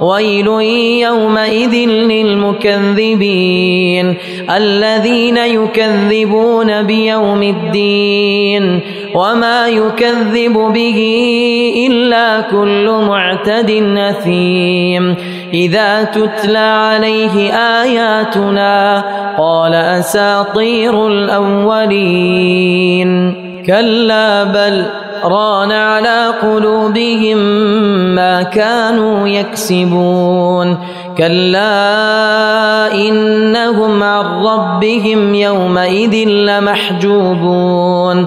ويل يومئذ للمكذبين الذين يكذبون بيوم الدين وما يكذب به إلا كل معتد أثيم إذا تتلى عليه آياتنا قال أساطير الأولين كلا بل ران على قلوبهم ما كانوا يكسبون. كلا إنهم عن ربهم يومئذ لمحجوبون.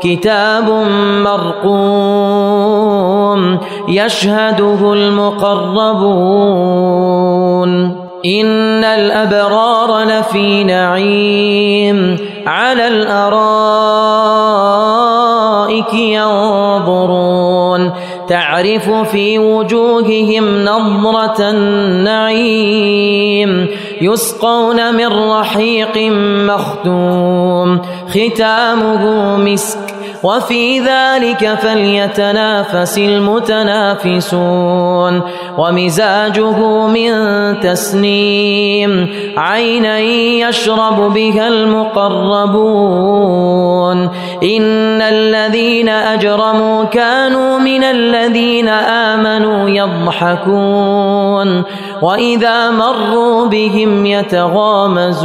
كتاب مرقوم يشهده المقربون. إن الأبرار لفي نعيم على الأرائك ينظرون. تعرف في وجوههم نظرة النعيم يسقون من رحيق مختوم ختامه مسك وفي ذلك فليتنافس المتنافسون. ومزاجه من تسنيم عينا يشرب بها المقربون. إن الذين أجرموا كانوا من الذين آمنوا يضحكون. وإذا مروا بهم يتغامزون.